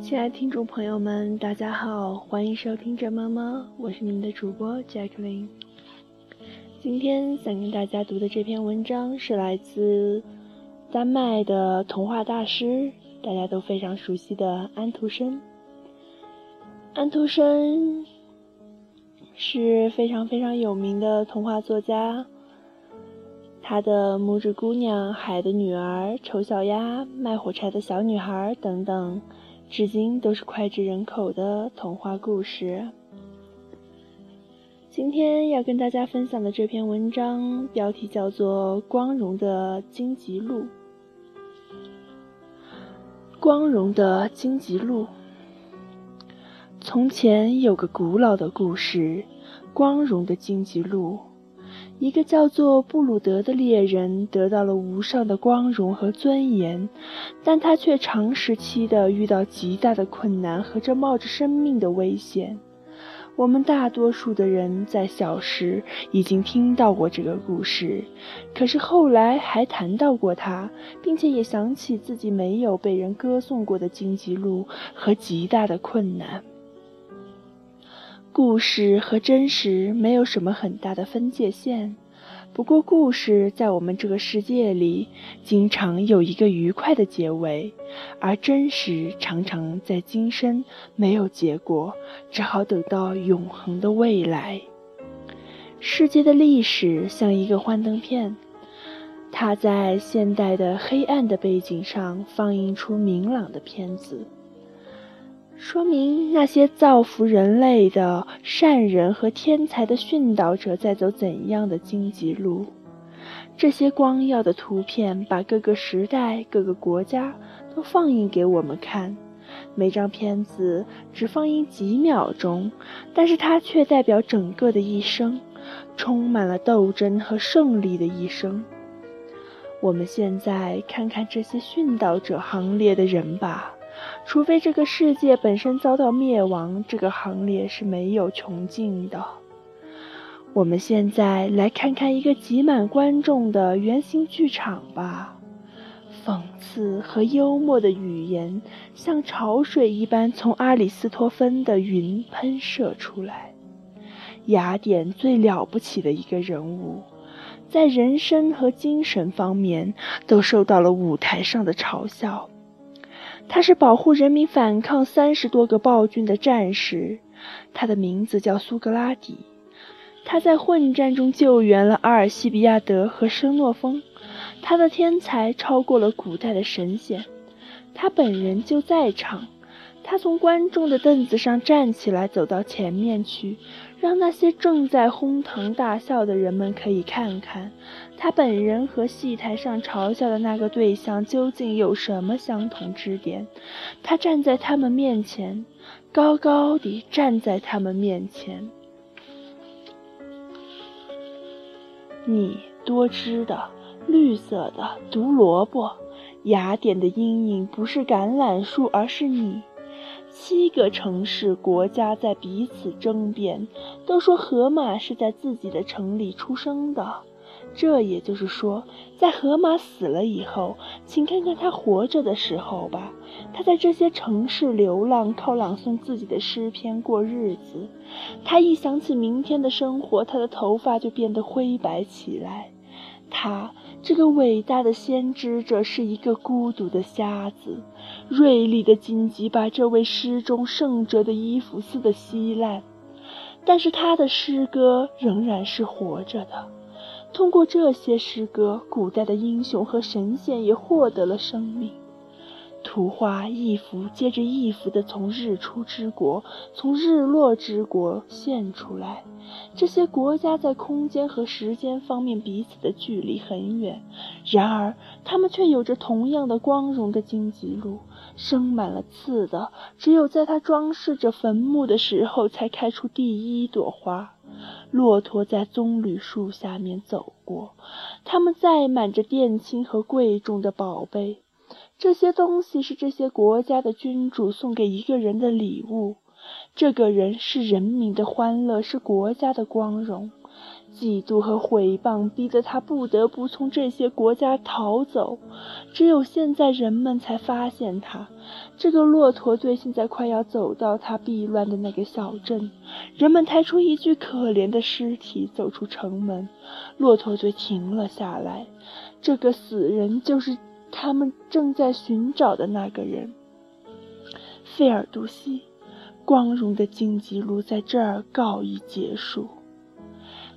亲爱的听众朋友们，大家好，欢迎收听着妈妈，我是你们的主播 Jacqueline。今天想跟大家读的这篇文章是来自丹麦的童话大师，大家都非常熟悉的安徒生。安徒生是非常非常有名的童话作家，他的《拇指姑娘》《海的女儿》《丑小鸭》《卖火柴的小女孩》等等。至今都是脍炙人口的童话故事。今天要跟大家分享的这篇文章标题叫做《光荣的荆棘路》。光荣的荆棘路。从前有个古老的故事，《光荣的荆棘路》。一个叫做布鲁德的猎人得到了无上的光荣和尊严，但他却长时期的遇到极大的困难和这冒着生命的危险。我们大多数的人在小时已经听到过这个故事，可是后来还谈到过他，并且也想起自己没有被人歌颂过的荆棘路和极大的困难。故事和真实没有什么很大的分界线，不过故事在我们这个世界里经常有一个愉快的结尾，而真实常常在今生没有结果，只好等到永恒的未来。世界的历史像一个幻灯片，它在现代的黑暗的背景上放映出明朗的片子。说明那些造福人类的善人和天才的训导者在走怎样的荆棘路？这些光耀的图片把各个时代、各个国家都放映给我们看。每张片子只放映几秒钟，但是它却代表整个的一生，充满了斗争和胜利的一生。我们现在看看这些训导者行列的人吧。除非这个世界本身遭到灭亡，这个行列是没有穷尽的。我们现在来看看一个挤满观众的圆形剧场吧。讽刺和幽默的语言像潮水一般从阿里斯托芬的云喷射出来。雅典最了不起的一个人物，在人生和精神方面都受到了舞台上的嘲笑。他是保护人民反抗三十多个暴君的战士，他的名字叫苏格拉底。他在混战中救援了阿尔西比亚德和申诺峰，他的天才超过了古代的神仙。他本人就在场，他从观众的凳子上站起来，走到前面去。让那些正在哄堂大笑的人们可以看看，他本人和戏台上嘲笑的那个对象究竟有什么相同之点。他站在他们面前，高高地站在他们面前。你多汁的、绿色的毒萝卜，雅典的阴影不是橄榄树，而是你。七个城市、国家在彼此争辩，都说河马是在自己的城里出生的。这也就是说，在河马死了以后，请看看他活着的时候吧。他在这些城市流浪，靠朗诵自己的诗篇过日子。他一想起明天的生活，他的头发就变得灰白起来。他。这个伟大的先知者是一个孤独的瞎子，锐利的荆棘把这位诗中圣哲的衣服撕得稀烂，但是他的诗歌仍然是活着的。通过这些诗歌，古代的英雄和神仙也获得了生命。图画一幅接着一幅地从日出之国、从日落之国现出来。这些国家在空间和时间方面彼此的距离很远，然而他们却有着同样的光荣的荆棘路，生满了刺的，只有在它装饰着坟墓的时候才开出第一朵花。骆驼在棕榈树下面走过，它们载满着殿青和贵重的宝贝。这些东西是这些国家的君主送给一个人的礼物。这个人是人民的欢乐，是国家的光荣。嫉妒和毁谤逼得他不得不从这些国家逃走。只有现在，人们才发现他。这个骆驼队现在快要走到他避乱的那个小镇。人们抬出一具可怜的尸体，走出城门。骆驼队停了下来。这个死人就是他们正在寻找的那个人——费尔杜西。光荣的荆棘路在这儿告一结束。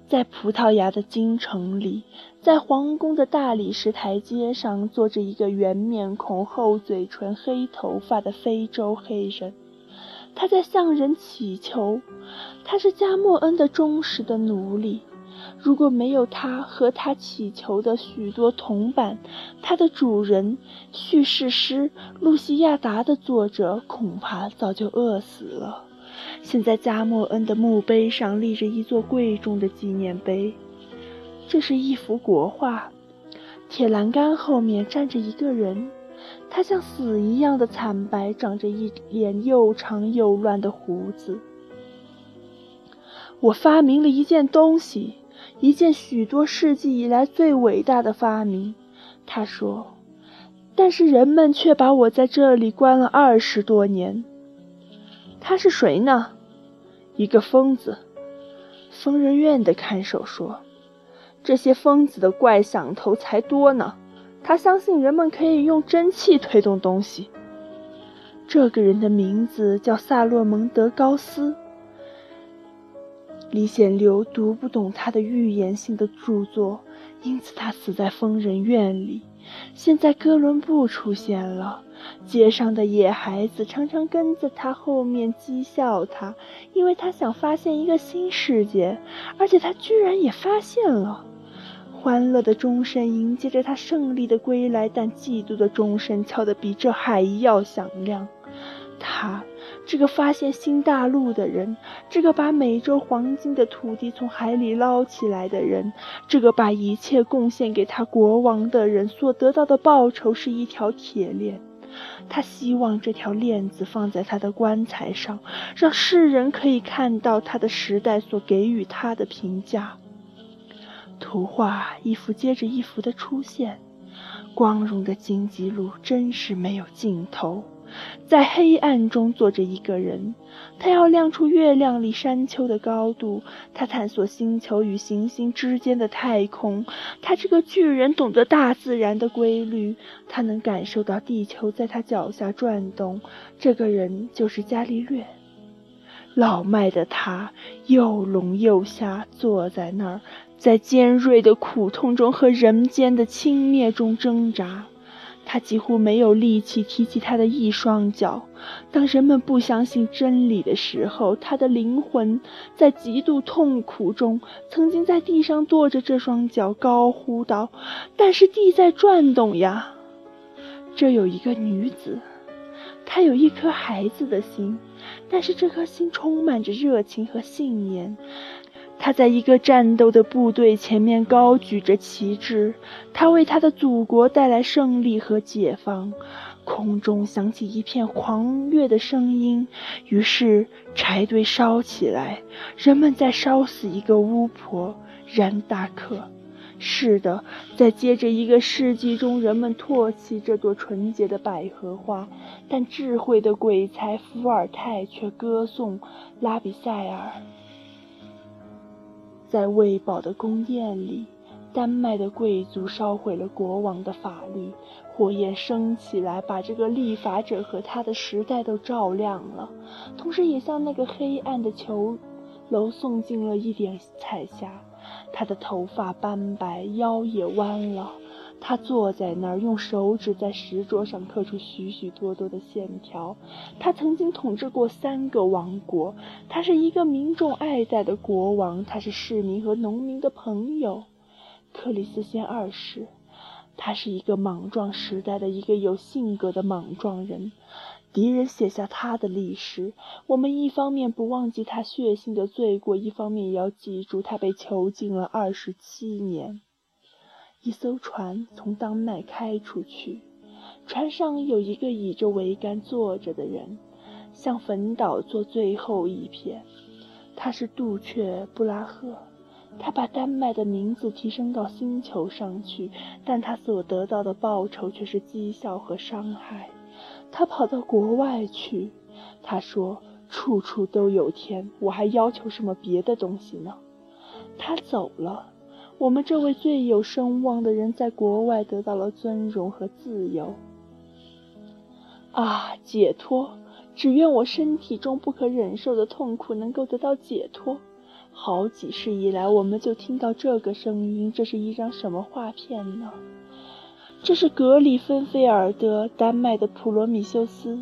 在葡萄牙的京城里，在皇宫的大理石台阶上，坐着一个圆面孔、厚嘴唇、黑头发的非洲黑人。他在向人乞求。他是加莫恩的忠实的奴隶。如果没有他和他祈求的许多铜板，他的主人叙事诗《露西亚达》的作者恐怕早就饿死了。现在，加莫恩的墓碑上立着一座贵重的纪念碑，这是一幅国画。铁栏杆后面站着一个人，他像死一样的惨白，长着一脸又长又乱的胡子。我发明了一件东西，一件许多世纪以来最伟大的发明，他说。但是人们却把我在这里关了二十多年。他是谁呢？一个疯子。疯人院的看守说：“这些疯子的怪想头才多呢。”他相信人们可以用真气推动东西。这个人的名字叫萨洛蒙德·高斯。李显流读不懂他的预言性的著作，因此他死在疯人院里。现在哥伦布出现了。街上的野孩子常常跟在他后面讥笑他，因为他想发现一个新世界，而且他居然也发现了。欢乐的钟声迎接着他胜利的归来，但嫉妒的钟声敲得比这还要响亮。他，这个发现新大陆的人，这个把美洲黄金的土地从海里捞起来的人，这个把一切贡献给他国王的人，所得到的报酬是一条铁链。他希望这条链子放在他的棺材上，让世人可以看到他的时代所给予他的评价。图画一幅接着一幅的出现，光荣的荆棘路真是没有尽头。在黑暗中坐着一个人，他要亮出月亮里山丘的高度，他探索星球与行星之间的太空。他这个巨人懂得大自然的规律，他能感受到地球在他脚下转动。这个人就是伽利略。老迈的他又聋又瞎，坐在那儿，在尖锐的苦痛中和人间的轻蔑中挣扎。他几乎没有力气提起他的一双脚。当人们不相信真理的时候，他的灵魂在极度痛苦中，曾经在地上跺着这双脚，高呼道：“但是地在转动呀！”这有一个女子，她有一颗孩子的心，但是这颗心充满着热情和信念。他在一个战斗的部队前面高举着旗帜，他为他的祖国带来胜利和解放。空中响起一片狂跃的声音，于是柴堆烧起来，人们在烧死一个巫婆然达克。是的，在接着一个世纪中，人们唾弃这朵纯洁的百合花，但智慧的鬼才伏尔泰却歌颂拉比塞尔。在喂饱的宫殿里，丹麦的贵族烧毁了国王的法律，火焰升起来，把这个立法者和他的时代都照亮了，同时也向那个黑暗的囚楼送进了一点彩霞。他的头发斑白，腰也弯了。他坐在那儿，用手指在石桌上刻出许许多多的线条。他曾经统治过三个王国，他是一个民众爱戴的国王，他是市民和农民的朋友。克里斯先二世，他是一个莽撞时代的一个有性格的莽撞人。敌人写下他的历史，我们一方面不忘记他血腥的罪过，一方面也要记住他被囚禁了二十七年。一艘船从丹麦开出去，船上有一个倚着桅杆坐着的人，向坟岛做最后一瞥。他是杜却布拉赫，他把丹麦的名字提升到星球上去，但他所得到的报酬却是讥笑和伤害。他跑到国外去，他说：“处处都有天，我还要求什么别的东西呢？”他走了，我们这位最有声望的人在国外得到了尊荣和自由。啊，解脱！只愿我身体中不可忍受的痛苦能够得到解脱。好几世以来，我们就听到这个声音。这是一张什么画片呢？这是格里芬菲尔德，丹麦的普罗米修斯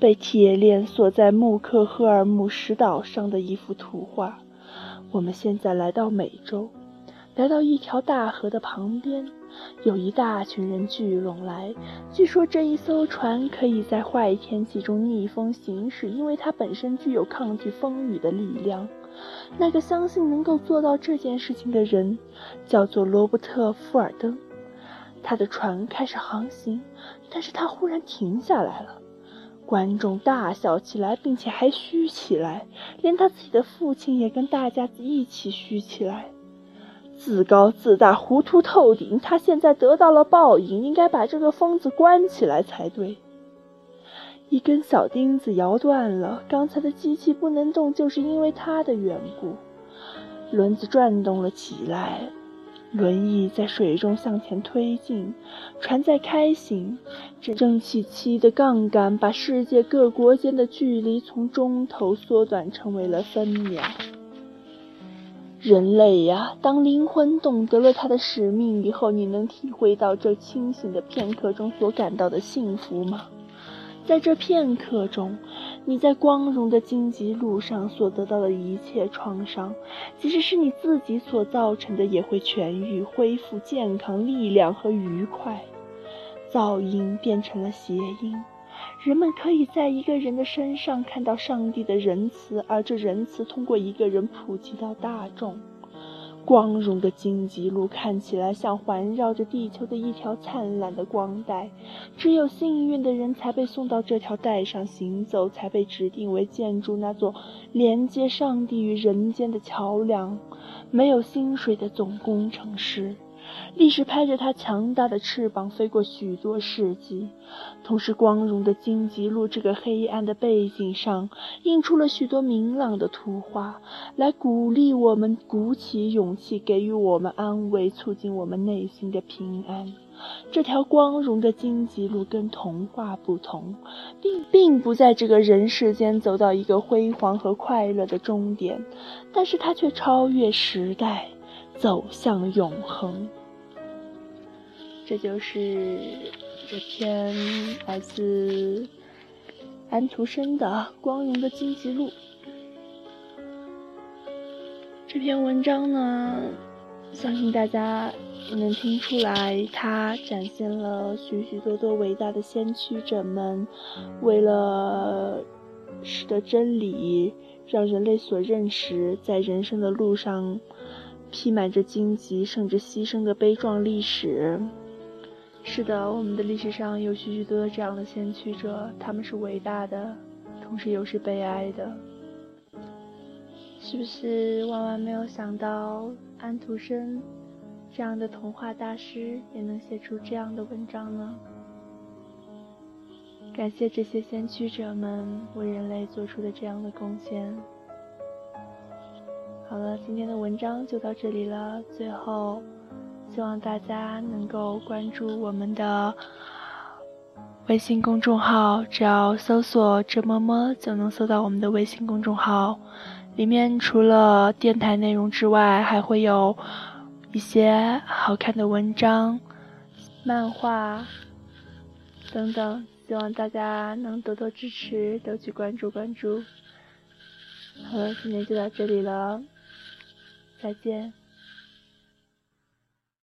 被铁链锁在穆克赫尔姆石岛上的一幅图画。我们现在来到美洲，来到一条大河的旁边。有一大群人聚拢来，据说这一艘船可以在坏天气中逆风行驶，因为它本身具有抗拒风雨的力量。那个相信能够做到这件事情的人，叫做罗伯特·富尔登。他的船开始航行，但是他忽然停下来了。观众大笑起来，并且还嘘起来，连他自己的父亲也跟大家一起嘘起来。自高自大，糊涂透顶。他现在得到了报应，应该把这个疯子关起来才对。一根小钉子摇断了，刚才的机器不能动，就是因为它的缘故。轮子转动了起来，轮椅在水中向前推进，船在开行。蒸汽机的杠杆把世界各国间的距离从钟头缩短成为了分秒。人类呀，当灵魂懂得了他的使命以后，你能体会到这清醒的片刻中所感到的幸福吗？在这片刻中，你在光荣的荆棘路上所得到的一切创伤，即使是你自己所造成的，也会痊愈、恢复健康、力量和愉快。噪音变成了谐音。人们可以在一个人的身上看到上帝的仁慈，而这仁慈通过一个人普及到大众。光荣的荆棘路看起来像环绕着地球的一条灿烂的光带，只有幸运的人才被送到这条带上行走，才被指定为建筑那座连接上帝与人间的桥梁。没有薪水的总工程师。历史拍着它强大的翅膀飞过许多世纪，同时光荣的荆棘路这个黑暗的背景上映出了许多明朗的图画，来鼓励我们，鼓起勇气，给予我们安慰，促进我们内心的平安。这条光荣的荆棘路跟童话不同，并并不在这个人世间走到一个辉煌和快乐的终点，但是它却超越时代，走向永恒。这就是这篇来自安徒生的《光荣的荆棘路》。这篇文章呢，相信大家能听出来，它展现了许许多多伟大的先驱者们为了使得真理让人类所认识，在人生的路上披满着荆棘，甚至牺牲的悲壮历史。是的，我们的历史上有许许多多这样的先驱者，他们是伟大的，同时又是悲哀的。是不是万万没有想到，安徒生这样的童话大师也能写出这样的文章呢？感谢这些先驱者们为人类做出的这样的贡献。好了，今天的文章就到这里了，最后。希望大家能够关注我们的微信公众号，只要搜索“这么么”就能搜到我们的微信公众号。里面除了电台内容之外，还会有一些好看的文章、漫画等等。希望大家能多多支持，多去关注关注。好了，今天就到这里了，再见。